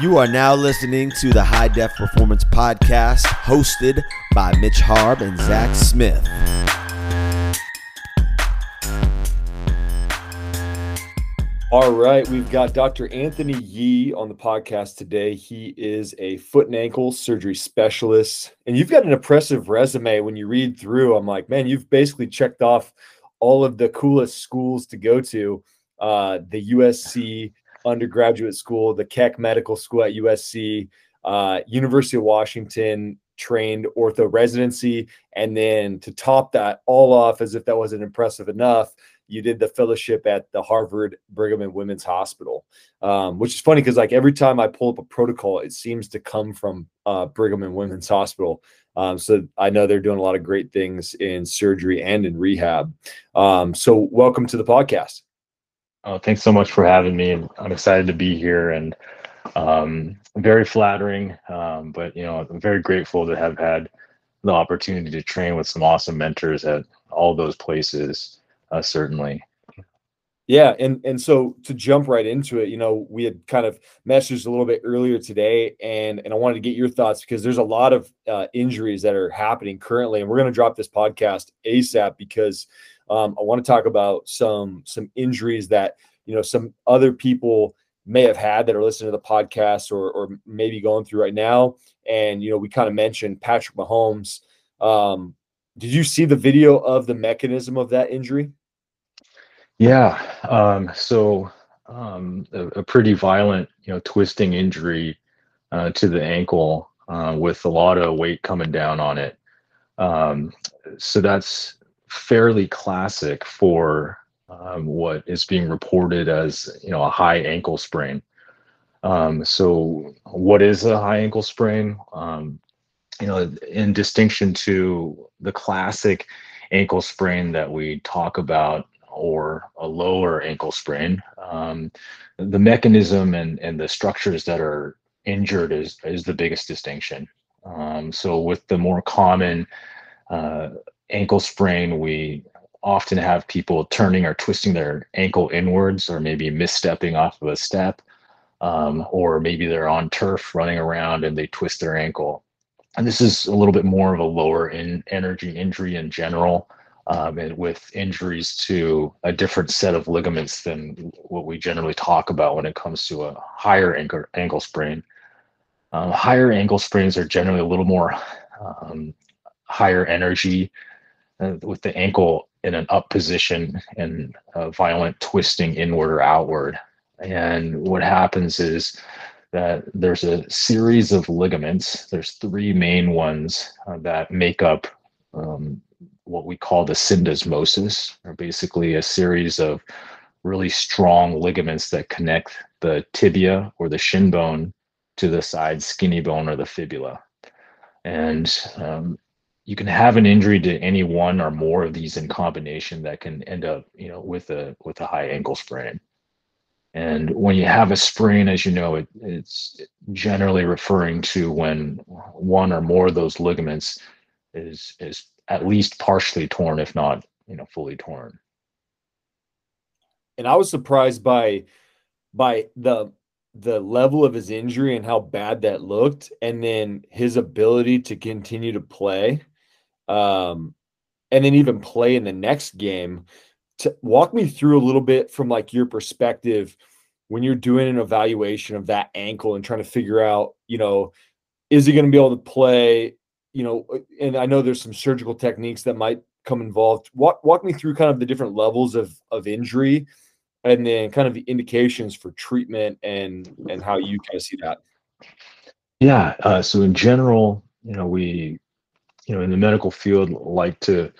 You are now listening to the High Def Performance Podcast, hosted by Mitch Harb and Zach Smith. All right, we've got Dr. Anthony Yee on the podcast today. He is a foot and ankle surgery specialist, and you've got an impressive resume. When you read through, I'm like, man, you've basically checked off all of the coolest schools to go to. Uh, the USC undergraduate school, the Keck Medical School at USC, uh, University of Washington trained ortho residency, and then to top that all off, as if that wasn't impressive enough, you did the fellowship at the Harvard Brigham and Women's Hospital, um, which is funny because like every time I pull up a protocol, it seems to come from uh, Brigham and Women's Hospital. Um, so I know they're doing a lot of great things in surgery and in rehab. Um, so welcome to the podcast. Oh, thanks so much for having me. I'm excited to be here and um, very flattering. Um, but you know, I'm very grateful to have had the opportunity to train with some awesome mentors at all those places uh, certainly. Yeah, and and so to jump right into it, you know, we had kind of messaged a little bit earlier today, and and I wanted to get your thoughts because there's a lot of uh, injuries that are happening currently, and we're going to drop this podcast ASAP because um, I want to talk about some some injuries that you know some other people may have had that are listening to the podcast or or maybe going through right now, and you know, we kind of mentioned Patrick Mahomes. Um, did you see the video of the mechanism of that injury? Yeah. Um, so um, a, a, pretty violent, you know, twisting injury uh, to the ankle uh, with a lot of weight coming down on it. Um, so that's fairly classic for um, what is being reported as, you know, a high ankle sprain. Um, so what is a high ankle sprain? Um, you know, in distinction to the classic ankle sprain that we talk about or a lower ankle sprain. Um, the mechanism and, and the structures that are injured is, is the biggest distinction. Um, so with the more common uh, ankle sprain, we often have people turning or twisting their ankle inwards or maybe misstepping off of a step. Um, or maybe they're on turf running around and they twist their ankle. And this is a little bit more of a lower in energy injury in general um, and with injuries to a different set of ligaments than what we generally talk about when it comes to a higher ankle, ankle sprain. Um, higher ankle sprains are generally a little more um, higher energy with the ankle in an up position and violent twisting inward or outward. And what happens is that there's a series of ligaments. There's three main ones uh, that make up um, what we call the syndesmosis, or basically a series of really strong ligaments that connect the tibia or the shin bone to the side skinny bone or the fibula. And um, you can have an injury to any one or more of these in combination that can end up, you know, with a with a high ankle sprain. And when you have a sprain, as you know, it, it's generally referring to when one or more of those ligaments is is at least partially torn, if not, you know, fully torn. And I was surprised by by the the level of his injury and how bad that looked, and then his ability to continue to play, um, and then even play in the next game. To walk me through a little bit from like your perspective when you're doing an evaluation of that ankle and trying to figure out, you know, is he going to be able to play? you know, uh, and I know there's some surgical techniques that might come involved. Walk walk me through kind of the different levels of of injury, and then kind of the indications for treatment and and how you kind of see that. Yeah. Uh, so in general, you know, we, you know, in the medical field, like to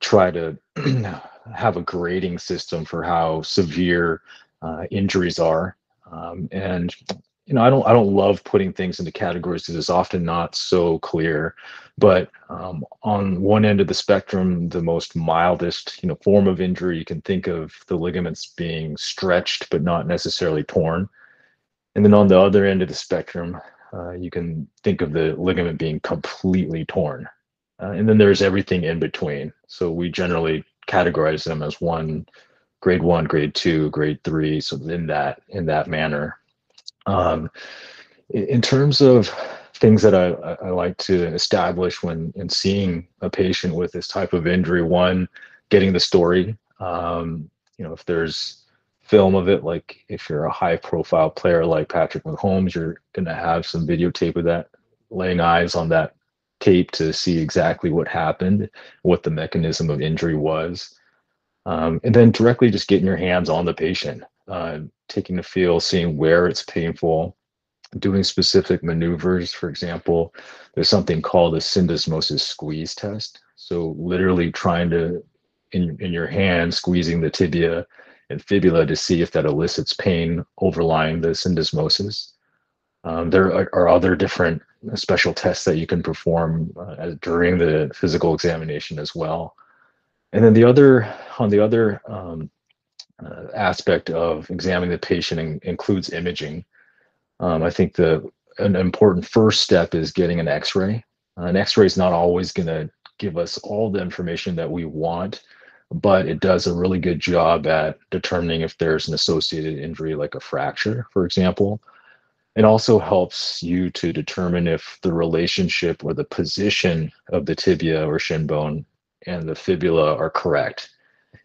try to have a grading system for how severe uh, injuries are. Um, and you know, I don't I don't love putting things into categories because it's often not so clear. But um, on one end of the spectrum, the most mildest, you know, form of injury, you can think of the ligaments being stretched but not necessarily torn. And then on the other end of the spectrum, uh, you can think of the ligament being completely torn. Uh, and then there's everything in between. So we generally categorize them as one, grade one, grade two, grade three. So in that in that manner. Um, in terms of things that I, I like to establish when in seeing a patient with this type of injury, one, getting the story. Um, you know, if there's film of it, like if you're a high profile player like Patrick Mahomes, you're going to have some videotape of that, laying eyes on that tape to see exactly what happened, what the mechanism of injury was. Um, and then directly just getting your hands on the patient, uh, taking the feel, seeing where it's painful, doing specific maneuvers. For example, there's something called a syndesmosis squeeze test. So literally trying to, in, in your hand, squeezing the tibia and fibula to see if that elicits pain overlying the syndesmosis. Um, there are, are, other different special tests that you can perform uh, during the physical examination as well. And then the other, on the other um, uh, aspect of examining the patient in, includes imaging. Um, I think the an important first step is getting an X-ray. Uh, an X-ray is not always going to give us all the information that we want, but it does a really good job at determining if there's an associated injury, like a fracture, for example. It also helps you to determine if the relationship or the position of the tibia or shin bone and the fibula are correct.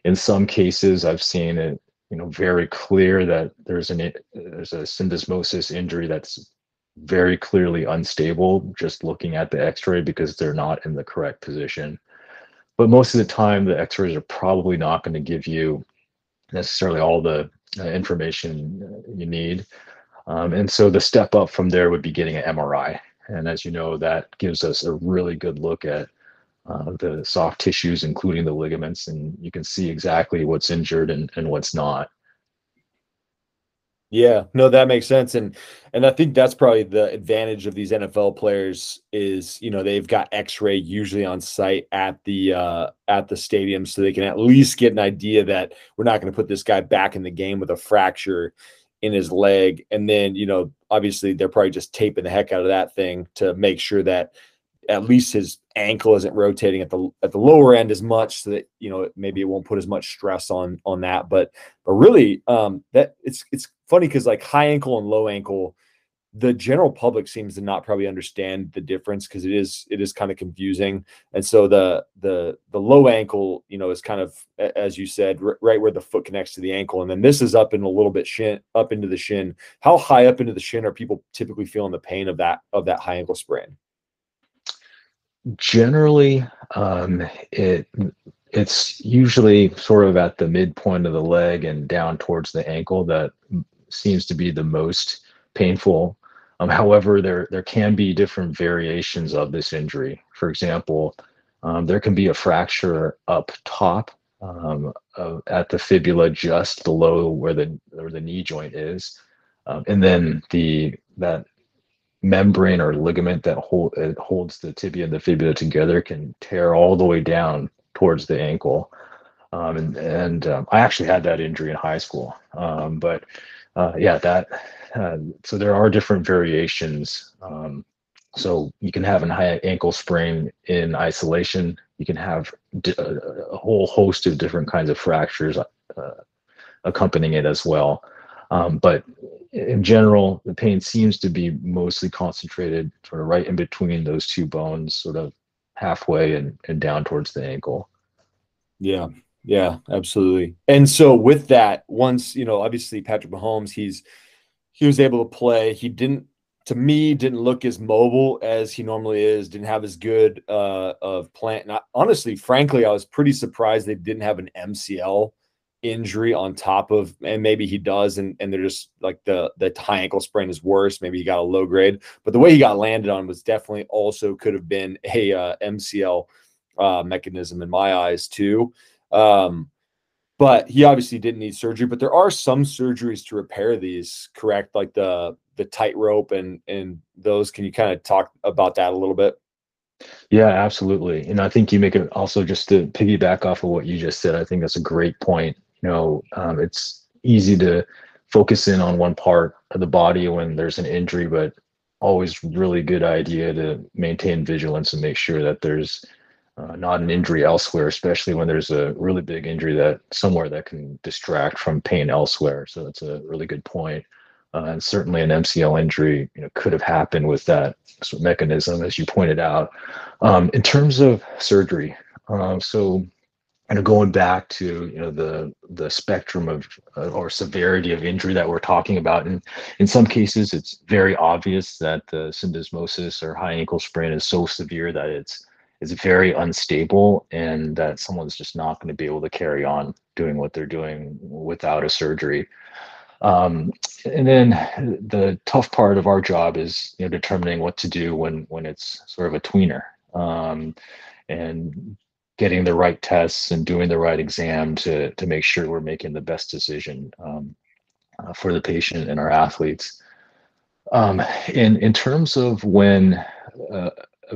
In some cases, I've seen it you know very clear that there's an there's a syndesmosis injury that's very clearly unstable just looking at the x-ray because they're not in the correct position but most of the time the x-rays are probably not going to give you necessarily all the uh, information you need um, and so the step up from there would be getting an mri and as you know that gives us a really good look at uh, the soft tissues, including the ligaments, and you can see exactly what's injured and, and what's not. Yeah, no, that makes sense, and and I think that's probably the advantage of these NFL players is you know they've got X-ray usually on site at the uh, at the stadium, so they can at least get an idea that we're not going to put this guy back in the game with a fracture in his leg, and then you know obviously they're probably just taping the heck out of that thing to make sure that at least his ankle isn't rotating at the at the lower end as much so that you know maybe it won't put as much stress on on that. But but really um that it's it's funny because like high ankle and low ankle the general public seems to not probably understand the difference because it is it is kind of confusing. And so the the the low ankle you know is kind of as you said r- right where the foot connects to the ankle and then this is up in a little bit shin up into the shin. How high up into the shin are people typically feeling the pain of that of that high ankle sprain? Generally um, it it's usually sort of at the midpoint of the leg and down towards the ankle that seems to be the most painful um, however there there can be different variations of this injury for example um, there can be a fracture up top um, at the fibula just below where the where the knee joint is um, and then the that membrane or ligament that hold, holds the tibia and the fibula together can tear all the way down towards the ankle. Um, and and um, I actually had that injury in high school. Um, but uh, yeah, that uh, so there are different variations. Um, so you can have an high ankle sprain in isolation. You can have a, a whole host of different kinds of fractures uh, accompanying it as well. Um, but in general, the pain seems to be mostly concentrated sort of right in between those two bones, sort of halfway and, and down towards the ankle. Yeah, yeah, absolutely. And so with that, once you know, obviously Patrick Mahomes, he's he was able to play. He didn't, to me, didn't look as mobile as he normally is. Didn't have as good uh, of plant. And I, honestly, frankly, I was pretty surprised they didn't have an MCL injury on top of and maybe he does and and they're just like the the high ankle sprain is worse maybe he got a low grade but the way he got landed on was definitely also could have been a uh, mcl uh, mechanism in my eyes too um but he obviously didn't need surgery but there are some surgeries to repair these correct like the the tightrope and and those can you kind of talk about that a little bit yeah, absolutely. And I think you make it also just to piggyback off of what you just said. I think that's a great point you know um, it's easy to focus in on one part of the body when there's an injury but always really good idea to maintain vigilance and make sure that there's uh, not an injury elsewhere especially when there's a really big injury that somewhere that can distract from pain elsewhere so that's a really good point Uh, and certainly an MCL injury, you know, could have happened with that sort of mechanism, as you pointed out. Um, in terms of surgery, um, so know, going back to you know the the spectrum of uh, or severity of injury that we're talking about, and in some cases, it's very obvious that the syndesmosis or high ankle sprain is so severe that it's it's very unstable and that someone's just not going to be able to carry on doing what they're doing without a surgery. Um, and then the tough part of our job is you know determining what to do when when it's sort of a tweener um, and getting the right tests and doing the right exam to to make sure we're making the best decision um, uh, for the patient and our athletes. Um, in in terms of when uh,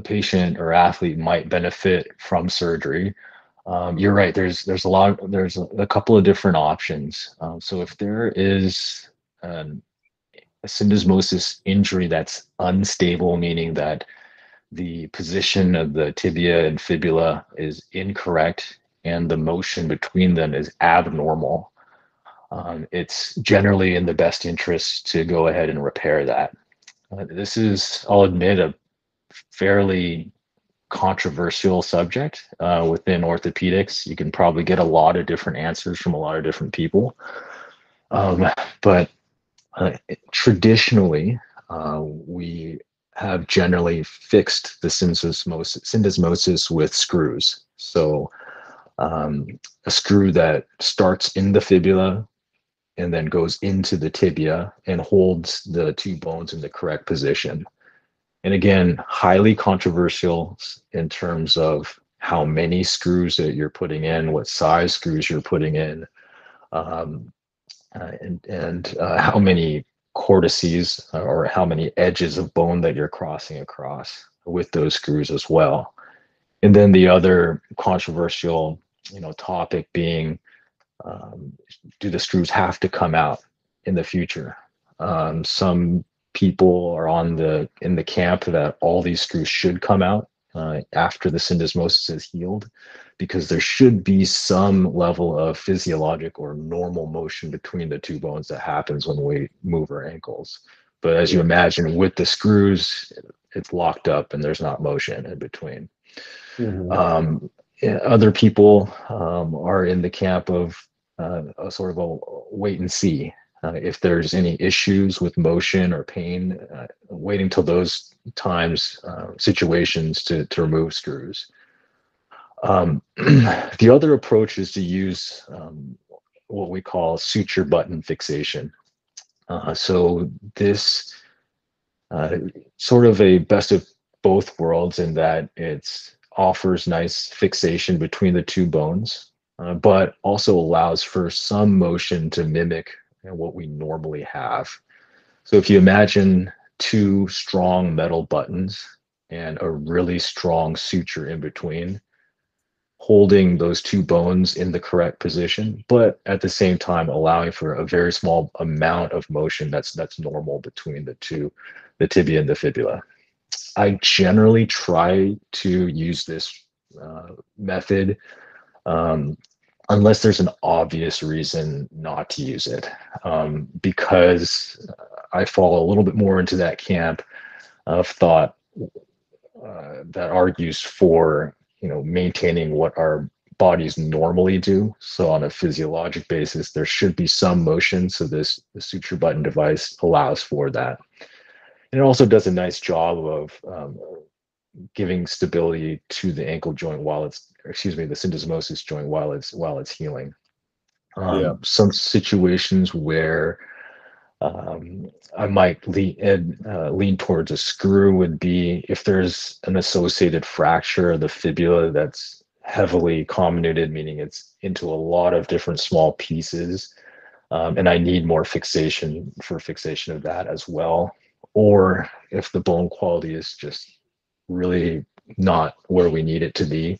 patient or athlete might benefit from surgery, um, you're right. There's there's a lot. There's a, a couple of different options. Um, so if there is um, a syndesmosis injury that's unstable, meaning that the position of the tibia and fibula is incorrect and the motion between them is abnormal, um, it's generally in the best interest to go ahead and repair that. Uh, this is, I'll admit, a fairly controversial subject uh, within orthopedics. You can probably get a lot of different answers from a lot of different people. Um, but uh, traditionally, uh, we have generally fixed the syndesmosis, with screws. So um, a screw that starts in the fibula and then goes into the tibia and holds the two bones in the correct position. And again, highly controversial in terms of how many screws that you're putting in, what size screws you're putting in, um, uh, and, and uh, how many cortices uh, or how many edges of bone that you're crossing across with those screws as well. And then the other controversial, you know, topic being, um, do the screws have to come out in the future? Um, some people are on the in the camp that all these screws should come out uh, after the syndesmosis is healed because there should be some level of physiologic or normal motion between the two bones that happens when we move our ankles but as you imagine with the screws it's locked up and there's not motion in between mm-hmm. um, other people um, are in the camp of uh, a sort of a wait and see uh, if there's any issues with motion or pain, uh, waiting till those times, uh, situations to, to remove screws. Um, the other approach is to use um, what we call suture button fixation. Uh, so this uh, sort of a best of both worlds in that it offers nice fixation between the two bones, uh, but also allows for some motion to mimic and what we normally have. So if you imagine two strong metal buttons and a really strong suture in between, holding those two bones in the correct position, but at the same time allowing for a very small amount of motion that's that's normal between the two, the tibia and the fibula. I generally try to use this uh, method um, unless there's an obvious reason not to use it. Um, because I fall a little bit more into that camp of thought uh, that argues for you know maintaining what our bodies normally do. So on a physiologic basis, there should be some motion. So this the suture button device allows for that. And it also does a nice job of um, giving stability to the ankle joint while it's excuse me the syndesmosis joint while it's while it's healing um, yeah. some situations where um, I might lean uh, lean towards a screw would be if there's an associated fracture of the fibula that's heavily comminuted, meaning it's into a lot of different small pieces, um, and I need more fixation for fixation of that as well. Or if the bone quality is just really not where we need it to be.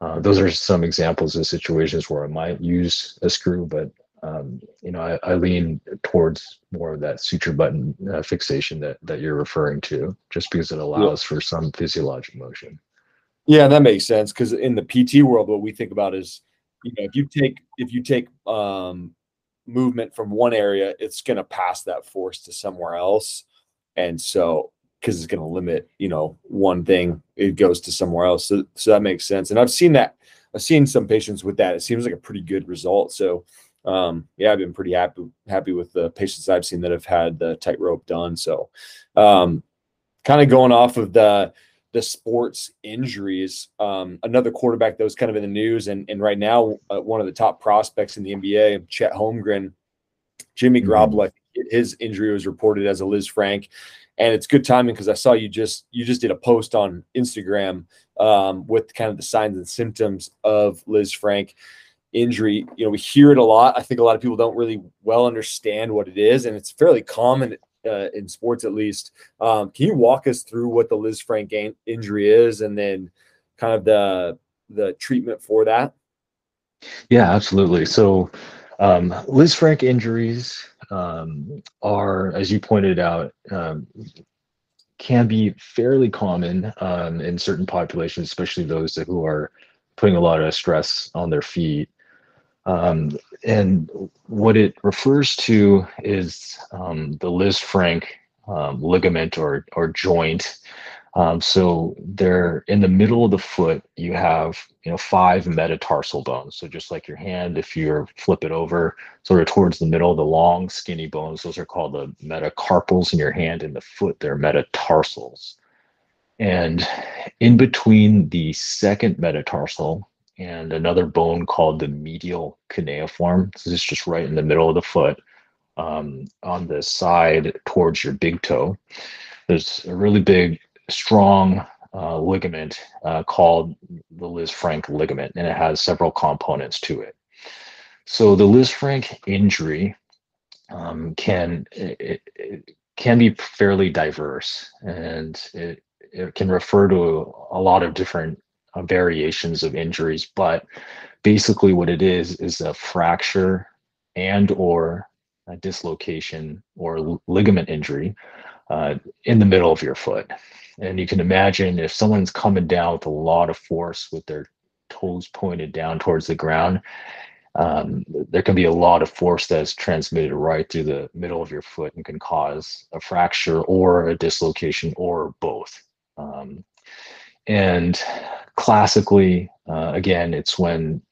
Uh, those are some examples of situations where I might use a screw, but um, you know, I, I, lean towards more of that suture button uh, fixation that that you're referring to, just because it allows yeah. for some physiologic motion. Yeah, that makes sense. Because in the PT world, what we think about is, you know, if you take if you take um, movement from one area, it's going to pass that force to somewhere else. And so, because it's going to limit, you know, one thing, it goes to somewhere else. So, so that makes sense. And I've seen that. I've seen some patients with that. It seems like a pretty good result. So, um, yeah, I've been pretty happy happy with the patients I've seen that have had the tightrope done. So, um, kind of going off of the the sports injuries. Um, another quarterback that was kind of in the news, and and right now uh, one of the top prospects in the NBA, Chet Holmgren, Jimmy mm-hmm. Garoppolo. His injury was reported as a Lisfranc, and it's good timing because I saw you just you just did a post on Instagram um, with kind of the signs and symptoms of Lisfranc injury. You know, we hear it a lot. I think a lot of people don't really well understand what it is, and it's fairly common uh, in sports at least. Um, can you walk us through what the Lisfranc injury is, and then kind of the the treatment for that? Yeah, absolutely. So, um, Frank injuries um, are, as you pointed out, um, can be fairly common um, in certain populations, especially those who are putting a lot of stress on their feet. Um, and what it refers to is um, the Lisfranc um, ligament or, or joint. Um, so they're in the middle of the foot, you have you know five metatarsal bones. So just like your hand, if you flip it over sort of towards the middle, the long skinny bones, those are called the metacarpals in your hand and the foot, they're metatarsals. And in between the second metatarsal and another bone called the medial cuneiform. This is just right in the middle of the foot um, on the side towards your big toe. There's a really big, strong uh, ligament uh, called the Liz Lisfranc ligament, and it has several components to it. So the Liz Lisfranc injury um, can it, it can be fairly diverse, and it, it can refer to a lot of different uh, variations of injuries, but basically what it is is a fracture and or a dislocation or ligament injury uh, in the middle of your foot. And you can imagine if someone's coming down with a lot of force with their toes pointed down towards the ground, um, there can be a lot of force that's transmitted right through the middle of your foot and can cause a fracture or a dislocation or both. Um, and classically, uh, again, it's when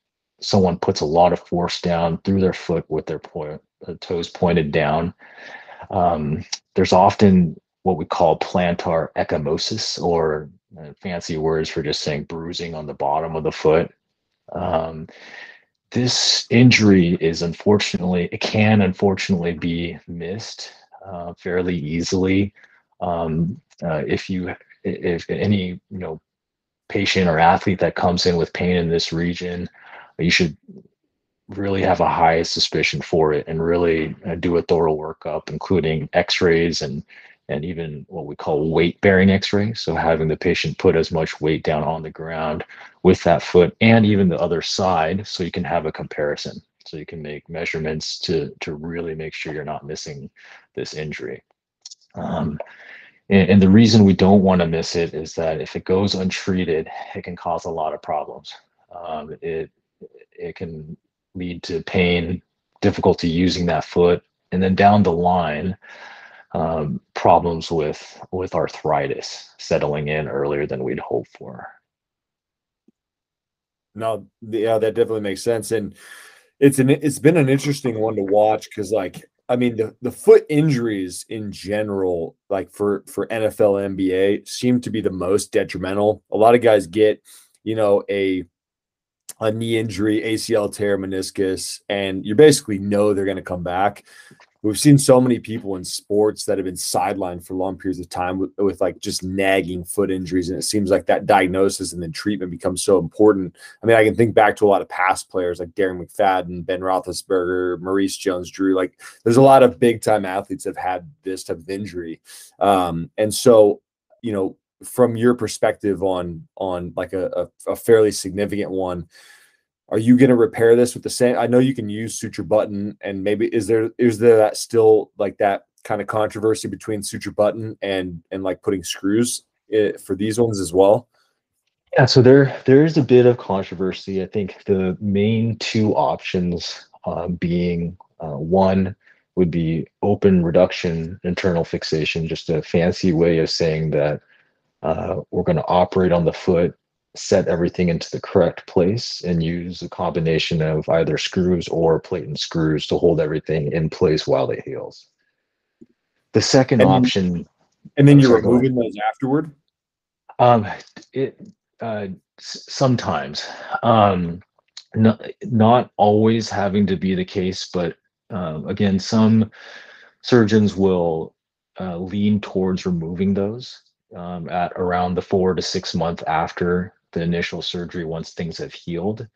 someone puts a lot of force down through their foot with their point, uh, toes pointed down. Um, there's often what we call plantar ecchymosis, or uh, fancy words for just saying bruising on the bottom of the foot. Um, this injury is unfortunately, it can unfortunately be missed uh, fairly easily. Um, uh, if you, if any, you know, patient or athlete that comes in with pain in this region, you should really have a high suspicion for it and really uh, do a thorough workup, including x-rays and and even what we call weight bearing x-ray. So having the patient put as much weight down on the ground with that foot and even the other side so you can have a comparison. So you can make measurements to to really make sure you're not missing this injury. Um, and, and the reason we don't want to miss it is that if it goes untreated, it can cause a lot of problems. Um, it it can lead to pain, difficulty using that foot, and then down the line, um, problems with with arthritis settling in earlier than we'd hoped for. No, yeah, that definitely makes sense, and it's an it's been an interesting one to watch because like I mean, the, the foot injuries in general, like for for NFL, NBA, seem to be the most detrimental. A lot of guys get, you know, a a knee injury, ACL tear, meniscus, and you basically know they're going to come back. We've seen so many people in sports that have been sidelined for long periods of time with, with, like just nagging foot injuries. And it seems like that diagnosis and then treatment becomes so important. I mean, I can think back to a lot of past players like Darren McFadden, Ben Roethlisberger, Maurice Jones Drew. Like there's a lot of big time athletes that have had this type of injury. Um, and so, you know, from your perspective on on like a, a, a fairly significant one, are you going to repair this with the same i know you can use suture button and maybe is there is there that still like that kind of controversy between suture button and and like putting screws eh, for these ones as well? Yeah so there there is a bit of controversy. I think the main two options uh, being Uh, one would be open reduction internal fixation, just a fancy way of saying that uh, we're going to operate on the foot, set everything into the correct place, and use a combination of either screws or plate and screws to hold everything in place while it heals. The second And- option And then you're Sorry, removing those afterward. Um, it uh, sometimes, um, not not always having to be the case, but um, again, some surgeons will uh, lean towards removing those um, at around the four to six month after the initial surgery once things have healed.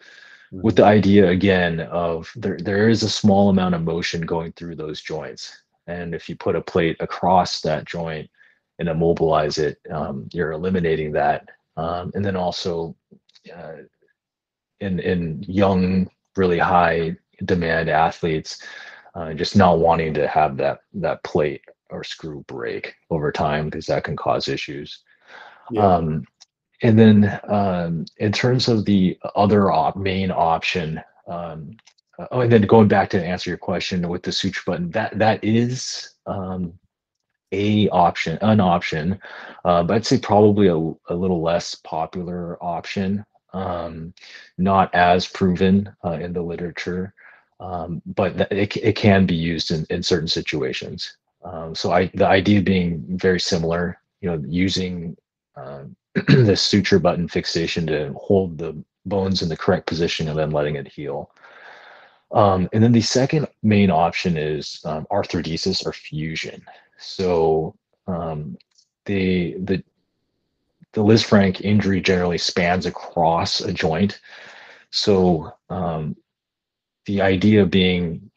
With the idea again of there there is a small amount of motion going through those joints. And if you put a plate across that joint and immobilize it um, you're eliminating that. Um, and then also uh, in in young really high demand athletes uh, just not wanting to have that that plate or screw break over time because that can cause issues. Yeah. um, and then um, in terms of the other op- main option, um, uh, oh, and then going back to answer your question with the suture button, that that is um, a option, an option, uh, but I'd say probably a, a little less popular option, um, not as proven uh, in the literature, um, but it, it can be used in, in certain situations. Um, so I, the idea being very similar, you know, using um, the suture button fixation to hold the bones in the correct position and then letting it heal. Um, and then the second main option is um, arthrodesis or fusion. So um, the the the Lisfranc injury generally spans across a joint. So um, the idea being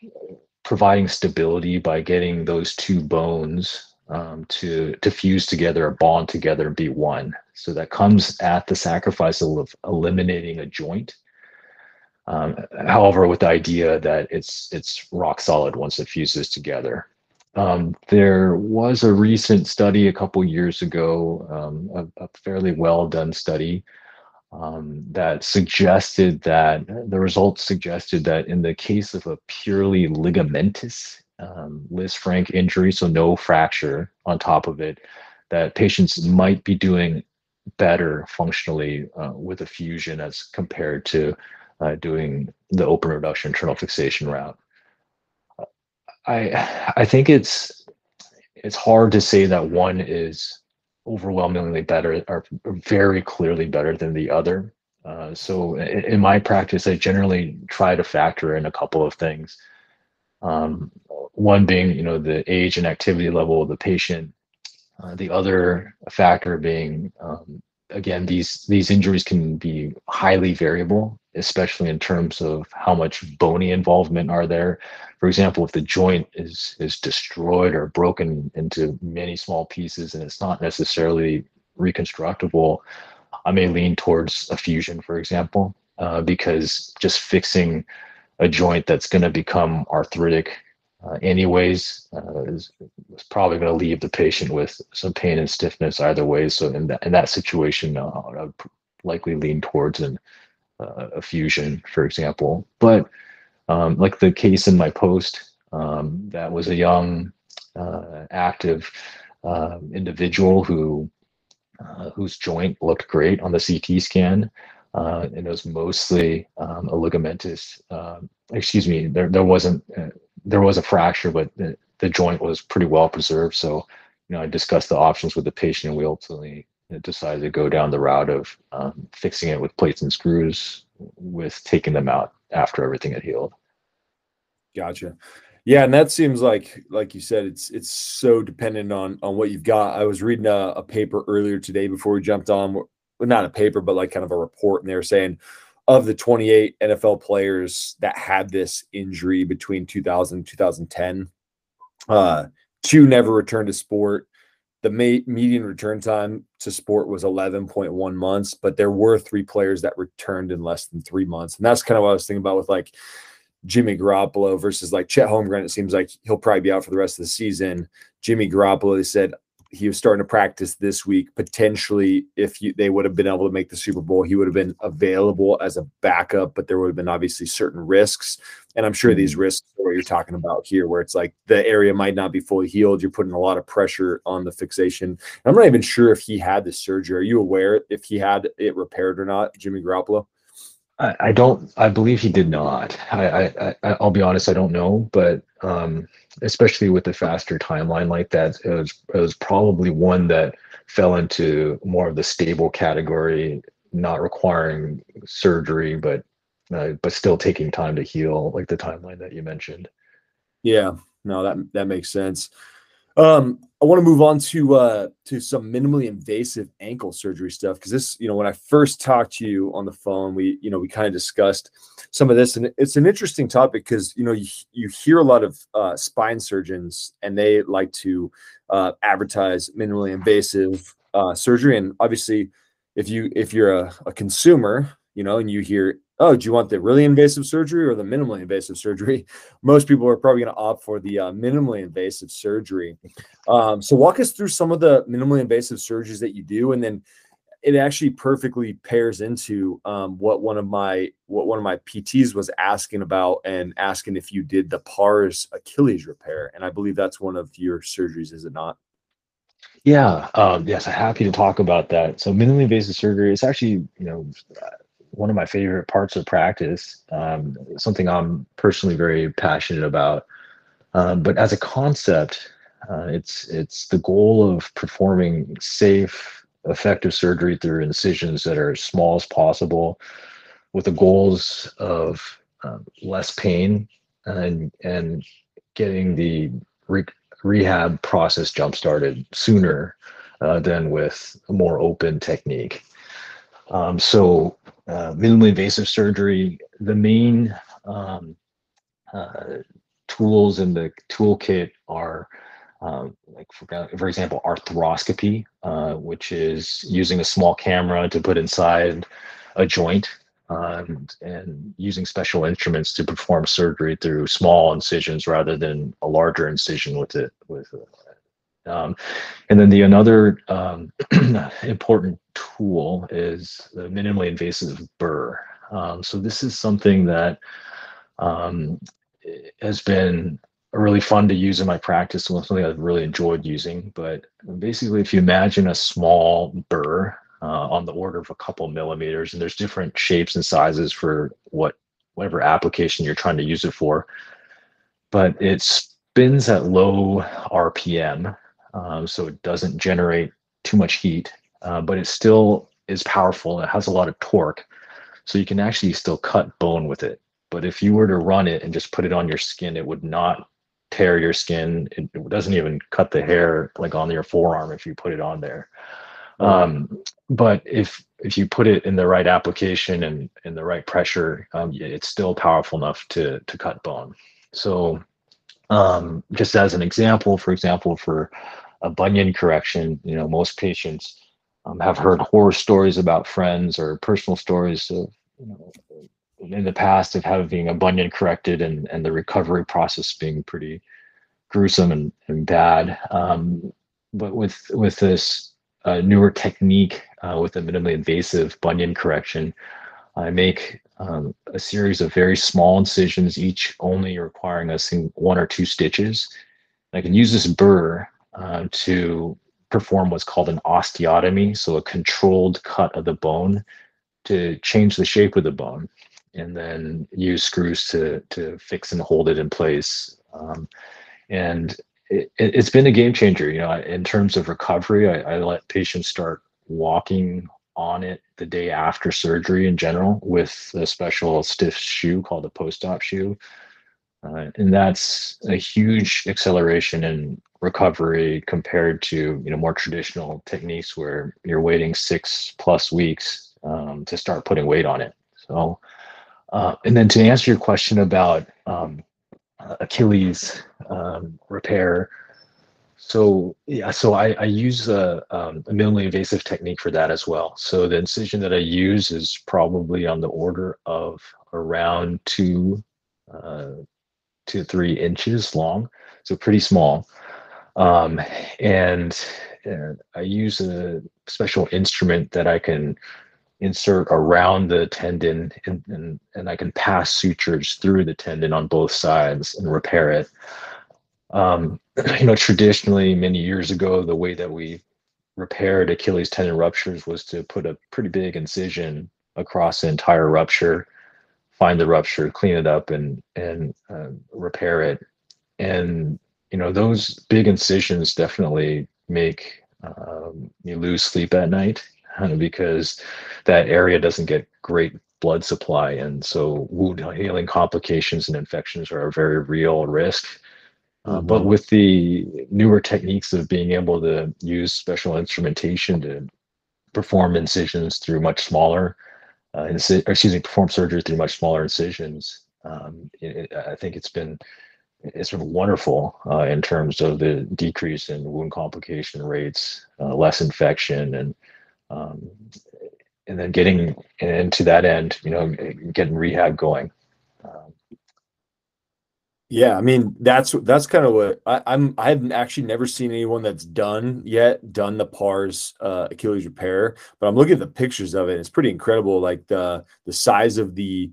providing stability by getting those two bones um, to to fuse together bond together and be one. So that comes at the sacrifice of eliminating a joint. Um, however, with the idea that it's it's rock solid once it fuses together. Um, there was a recent study a couple years ago, um, a, a fairly well done study um, that suggested that the results suggested that in the case of a purely ligamentous um, Lisfranc injury, so no fracture on top of it, that patients might be doing better functionally uh, with a fusion as compared to uh, doing the open reduction internal fixation route. I I think it's it's hard to say that one is overwhelmingly better or very clearly better than the other. Uh, so in, in, my practice, I generally try to factor in a couple of things. Um, one being, you know, the age and activity level of the patient. Uh, the other factor being, um, again, these these injuries can be highly variable, especially in terms of how much bony involvement are there. For example, if the joint is is destroyed or broken into many small pieces and it's not necessarily reconstructable, I may lean towards a fusion, for example, uh, because just fixing a joint that's going to become arthritic uh, anyways uh, is, is, probably going to leave the patient with some pain and stiffness either way. So in that in that situation, uh, I would likely lean towards an, uh, a fusion, for example. But um, like the case in my post, um, that was a young, uh, active um, individual who uh, whose joint looked great on the CT scan. Uh, and it was mostly um, a ligamentous. Um, excuse me, there there wasn't uh, there was a fracture, but the, the joint was pretty well preserved. So, you know, I discussed the options with the patient, and we ultimately decided to go down the route of um, fixing it with plates and screws, with taking them out after everything had healed. Gotcha. Yeah, and that seems like, like you said, it's it's so dependent on on what you've got. I was reading a, a paper earlier today before we jumped on, not a paper, but like kind of a report, and they were saying of the 28 NFL players that had this injury between 2000 and 2010, uh, two never returned to sport. The median return time to sport was 11.1 months, but there were three players that returned in less than three months. And that's kind of what I was thinking about with like Jimmy Garoppolo versus like Chet Holmgren. It seems like he'll probably be out for the rest of the season. Jimmy Garoppolo, they said he was starting to practice this week. Potentially, if you, they would have been able to make the Super Bowl, he would have been available as a backup, but there would have been obviously certain risks. And I'm sure these mm-hmm. risks are what you're talking about here, where it's like the area might not be fully healed. You're putting a lot of pressure on the fixation. I'm not even sure if he had the surgery. Are you aware if he had it repaired or not, Jimmy Garoppolo? I, don't. I believe he did not. I, I, I'll be honest. I don't know, but um, especially with the faster timeline like that, it was it was probably one that fell into more of the stable category, not requiring surgery, but uh, but still taking time to heal, like the timeline that you mentioned. Yeah, no, that that makes sense. Um, I want to move on to uh to some minimally invasive ankle surgery stuff because this, you know, when I first talked to you on the phone, we, you know, we kind of discussed some of this, and it's an interesting topic because you know you you hear a lot of uh, spine surgeons and they like to uh, advertise minimally invasive uh, surgery, and obviously, if you if you're a, a consumer, you know, and you hear oh, do you want the really invasive surgery or the minimally invasive surgery? Most people are probably going to opt for the uh, minimally invasive surgery. Um, so, walk us through some of the minimally invasive surgeries that you do, and then it actually perfectly pairs into um, what one of my what one of my PTs was asking about and asking if you did the pars Achilles repair, and I believe that's one of your surgeries, is it not? Yeah, um, yes, happy to talk about that. So minimally invasive surgery is actually, you know, one of my favorite parts of practice, um, something I'm personally very passionate about. Um, but as a concept, uh, it's it's the goal of performing safe, effective surgery through incisions that are as small as possible, with the goals of uh, less pain and and getting the re- rehab process jump started sooner uh, than with a more open technique. Um, so uh, minimally invasive surgery, the main um, uh, tools in the toolkit are um, like for, for, example arthroscopy uh, which is using a small camera to put inside a joint um, and using special instruments to perform surgery through small incisions rather than a larger incision with it with um, and then the another um, important tool is the minimally invasive burr. Um, so this is something that um, has been really fun to use in my practice and something I've really enjoyed using. But basically, if you imagine a small burr uh, on the order of a couple millimeters, and there's different shapes and sizes for what whatever application you're trying to use it for, but it spins at low RPM um, so it doesn't generate too much heat, uh, but it still is powerful. It has a lot of torque, so you can actually still cut bone with it. But if you were to run it and just put it on your skin, it would not tear your skin. It, it doesn't even cut the hair like on your forearm if you put it on there. Um, but if if you put it in the right application and in the right pressure, um, it's still powerful enough to to cut bone. So um, just as an example, for example, for a bunion correction. You know, most patients um, have heard horror stories about friends or personal stories of you know, in the past of having a bunion corrected and, and the recovery process being pretty gruesome and, and bad. Um, but with with this uh, newer technique uh, with a minimally invasive bunion correction, I make um, a series of very small incisions, each only requiring a single, one or two stitches. I can use this burr uh, to perform what's called an osteotomy, so a controlled cut of the bone to change the shape of the bone, and then use screws to to fix and hold it in place. Um, and it, has been a game changer. You know, in terms of recovery, I, I let patients start walking on it the day after surgery in general with a special stiff shoe called a post-op shoe. Uh, and that's a huge acceleration in recovery compared to you know more traditional techniques where you're waiting six plus weeks um, to start putting weight on it. So, uh, and then to answer your question about um, Achilles um, repair, so yeah, so I, I use a, um, a, minimally invasive technique for that as well. So the incision that I use is probably on the order of around two, uh, to three inches long, so pretty small um, and uh, I use a special instrument that I can insert around the tendon and, and, and I can pass sutures through the tendon on both sides and repair it. Um, you know, traditionally, many years ago, the way that we repaired Achilles tendon ruptures was to put a pretty big incision across the entire rupture, find the rupture, clean it up, and and uh, repair it. And you know, those big incisions definitely make um, you lose sleep at night because that area doesn't get great blood supply, and so wound healing complications and infections are a very real risk. Uh, but mm-hmm. with the newer techniques of being able to use special instrumentation to perform incisions through much smaller, uh, inci- excuse me, perform surgery through much smaller incisions, um, it, I think it's been it's been wonderful uh, in terms of the decrease in wound complication rates, uh, less infection, and um, and then getting into that end, you know, getting rehab going. Yeah, I mean that's that's kind of what I, I'm. I've actually never seen anyone that's done yet done the pars uh, Achilles repair, but I'm looking at the pictures of it. And it's pretty incredible, like the the size of the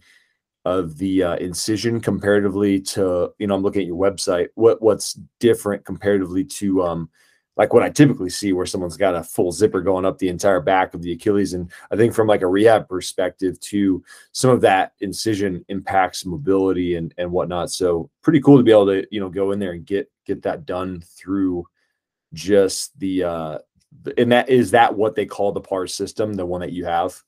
of the uh, incision comparatively to you know I'm looking at your website. What what's different comparatively to um like what I typically see where someone's got a full zipper going up the entire back of the Achilles. And I think from like a rehab perspective too, some of that incision impacts mobility and, and whatnot. So pretty cool to be able to, you know, go in there and get, get that done through just the, uh, and that is that what they call the PARS system, the one that you have?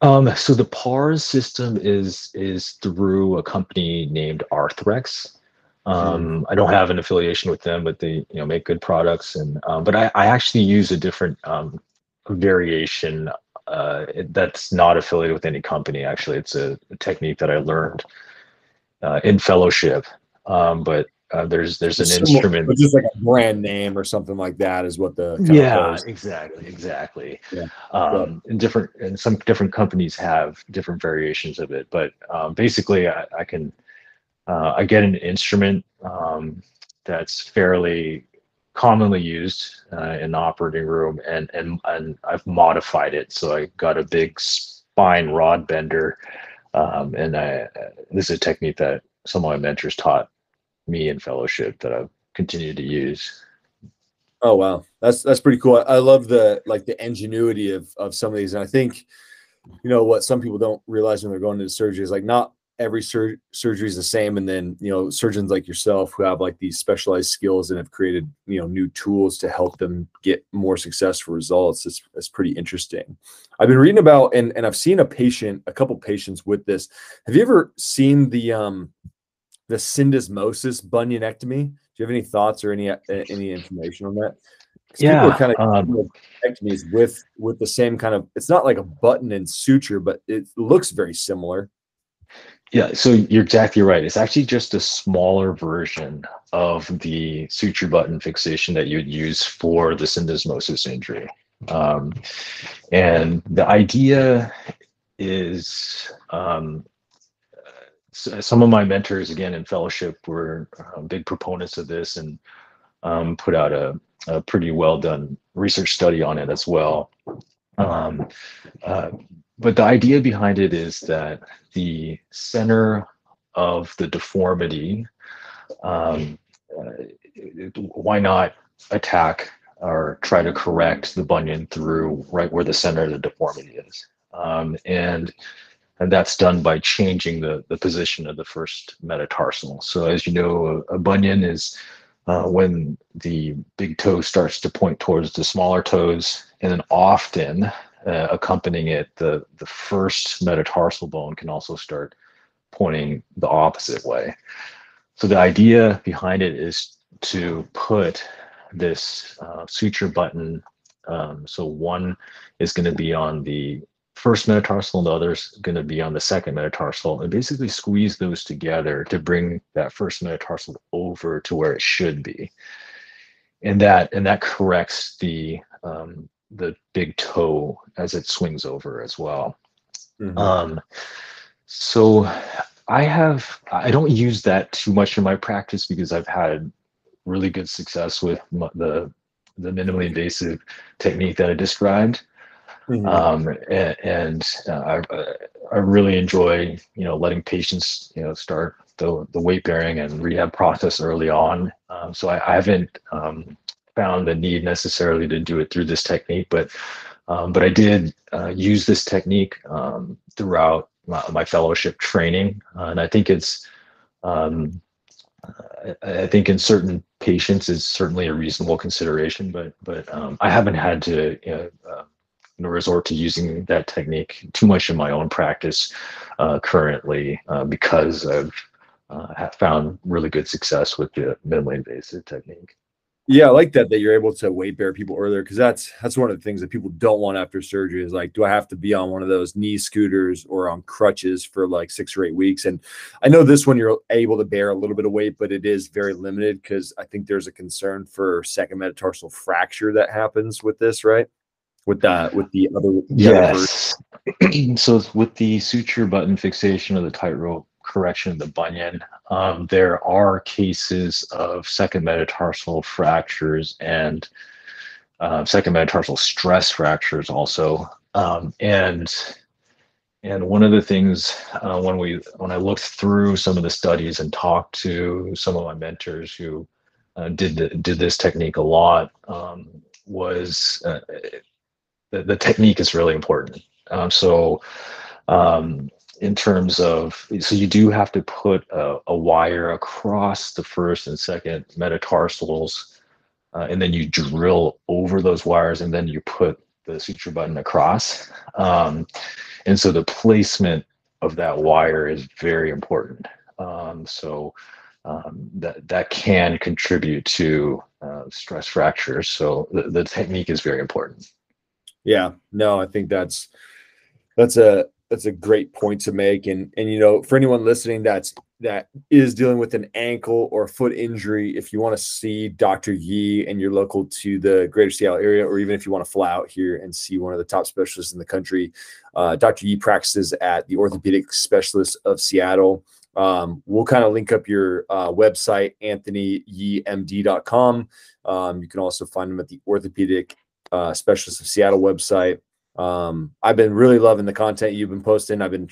Um, so the PARS system is is through a company named Arthrex. Hmm. Um, I don't have an affiliation with them, but they you know make good products. And um, but I, I actually use a different um, variation uh, that's not affiliated with any company. Actually, it's a, a technique that I learned uh, in fellowship. Um, but uh, there's there's an Similar, instrument, just like a brand name or something like that is what the yeah exactly exactly yeah. Um, and different and some different companies have different variations of it, but um, basically I, I can uh, I get an instrument um, that's fairly commonly used uh, in the operating room, and and and I've modified it. So I got a big spine rod bender, um, and I, this is a technique that some of my mentors taught me in fellowship that I've continued to use. Oh wow, that's that's pretty cool. I, I love the like the ingenuity of of some of these, and I think you know what some people don't realize when they're going into surgery is like not every sur- surgery is the same and then you know surgeons like yourself who have like these specialized skills and have created you know new tools to help them get more successful results it's, it's pretty interesting. I've been reading about and, and i've seen a patient a couple patients with this. Have you ever seen the um the syndesmosis bunionectomy? Do you have any thoughts or any uh, any information on that? Yeah people kind of um, with with the same kind of it's not like a button and suture but it looks very similar yeah, so you're exactly right. It's actually just a smaller version of the suture button fixation that you'd use for the syndesmosis injury. Um, and the idea is um, some of my mentors, again, in fellowship, were um, big proponents of this and um, put out a, a, pretty well done research study on it as well. Um, uh, but the idea behind it is that the center of the deformity, um, uh, why not attack or try to correct the bunion through right where the center of the deformity is? Um, and and that's done by changing the, the position of the first metatarsal. So as you know, a, a bunion is uh, when the big toe starts to point towards the smaller toes, and then often uh, accompanying it, the the first metatarsal bone can also start pointing the opposite way. So the idea behind it is to put this uh, suture button. Um, so one is going to be on the first metatarsal and the other is going to be on the second metatarsal and basically squeeze those together to bring that first metatarsal over to where it should be and that and that corrects the um, the big toe as it swings over as well. Mm-hmm. Um, so I have I don't use that too much in my practice because I've had really good success with the the minimally invasive technique that I described. Mm-hmm. Um, and, and uh, I, I really enjoy, you know, letting patients, you know, start the, the weight bearing and rehab process early on. Um, so I, I haven't um, found the need necessarily to do it through this technique, but um, but I did uh, use this technique um, throughout my, my, fellowship training, uh, and I think it's um, I, I think in certain patients is certainly a reasonable consideration, but but um, I haven't had to you know, uh, resort to using that technique too much in my own practice uh, currently uh, because I've uh, found really good success with the minimally invasive technique. Yeah, I like that that you're able to weight bear people earlier because that's that's one of the things that people don't want after surgery is like, do I have to be on one of those knee scooters or on crutches for like six or eight weeks? And I know this one you're able to bear a little bit of weight, but it is very limited because I think there's a concern for second metatarsal fracture that happens with this, right? With that, with the other, the yes. So with the suture button fixation of the tightrope correction of the bunion. Um, there are cases of second metatarsal fractures and uh, second metatarsal stress fractures also. Um, and and one of the things uh, when we when I looked through some of the studies and talked to some of my mentors who uh, did the, did this technique a lot um, was uh, the, the technique is really important. Um, so um, in terms of so you do have to put a, a wire across the first and second metatarsals uh, and then you drill over those wires and then you put the suture button across. Um, and so the placement of that wire is very important. Um, so um, that that can contribute to uh, stress fractures so the, the technique is very important. Yeah. No i think that's that's a that's a great point to make. And and you know for anyone listening that's that is dealing with an ankle or foot injury if you want to see dr yee and you're local to the greater seattle area or even if you want to fly out here and see one of the top specialists in the country uh, dr yee practices at the orthopedic specialist of seattle. Um, we'll kind of link up your uh, website anthonyyeemd.com um, you can also find him at the orthopedic uh, specialist of seattle website um, I've been really loving the content you've been posting. I've been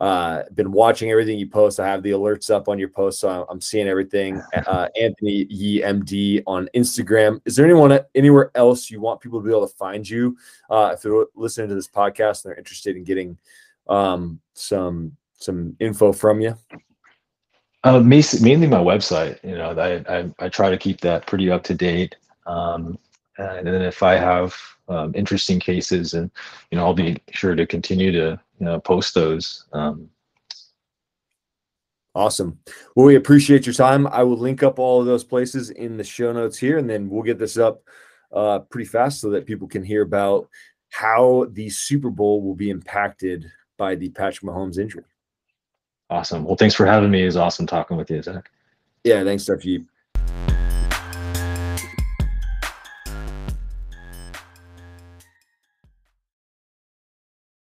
uh, been watching everything you post. I have the alerts up on your posts, so I'm seeing everything. Uh, Anthony Yee MD on Instagram. Is there anyone anywhere else you want people to be able to find you uh, if they're listening to this podcast and they're interested in getting um, some some info from you? Uh, mainly my website. You know, I, I, I try to keep that pretty up to date. Um, and then if I have um, interesting cases, and you know, I'll be sure to continue to you know, post those. Um, Awesome. Well, we appreciate your time. I will link up all of those places in the show notes here, and then we'll get this up uh, pretty fast so that people can hear about how the Super Bowl will be impacted by the Patrick Mahomes injury. Awesome. Well, thanks for having me. It's awesome talking with you, Zach. Yeah, thanks, Dr.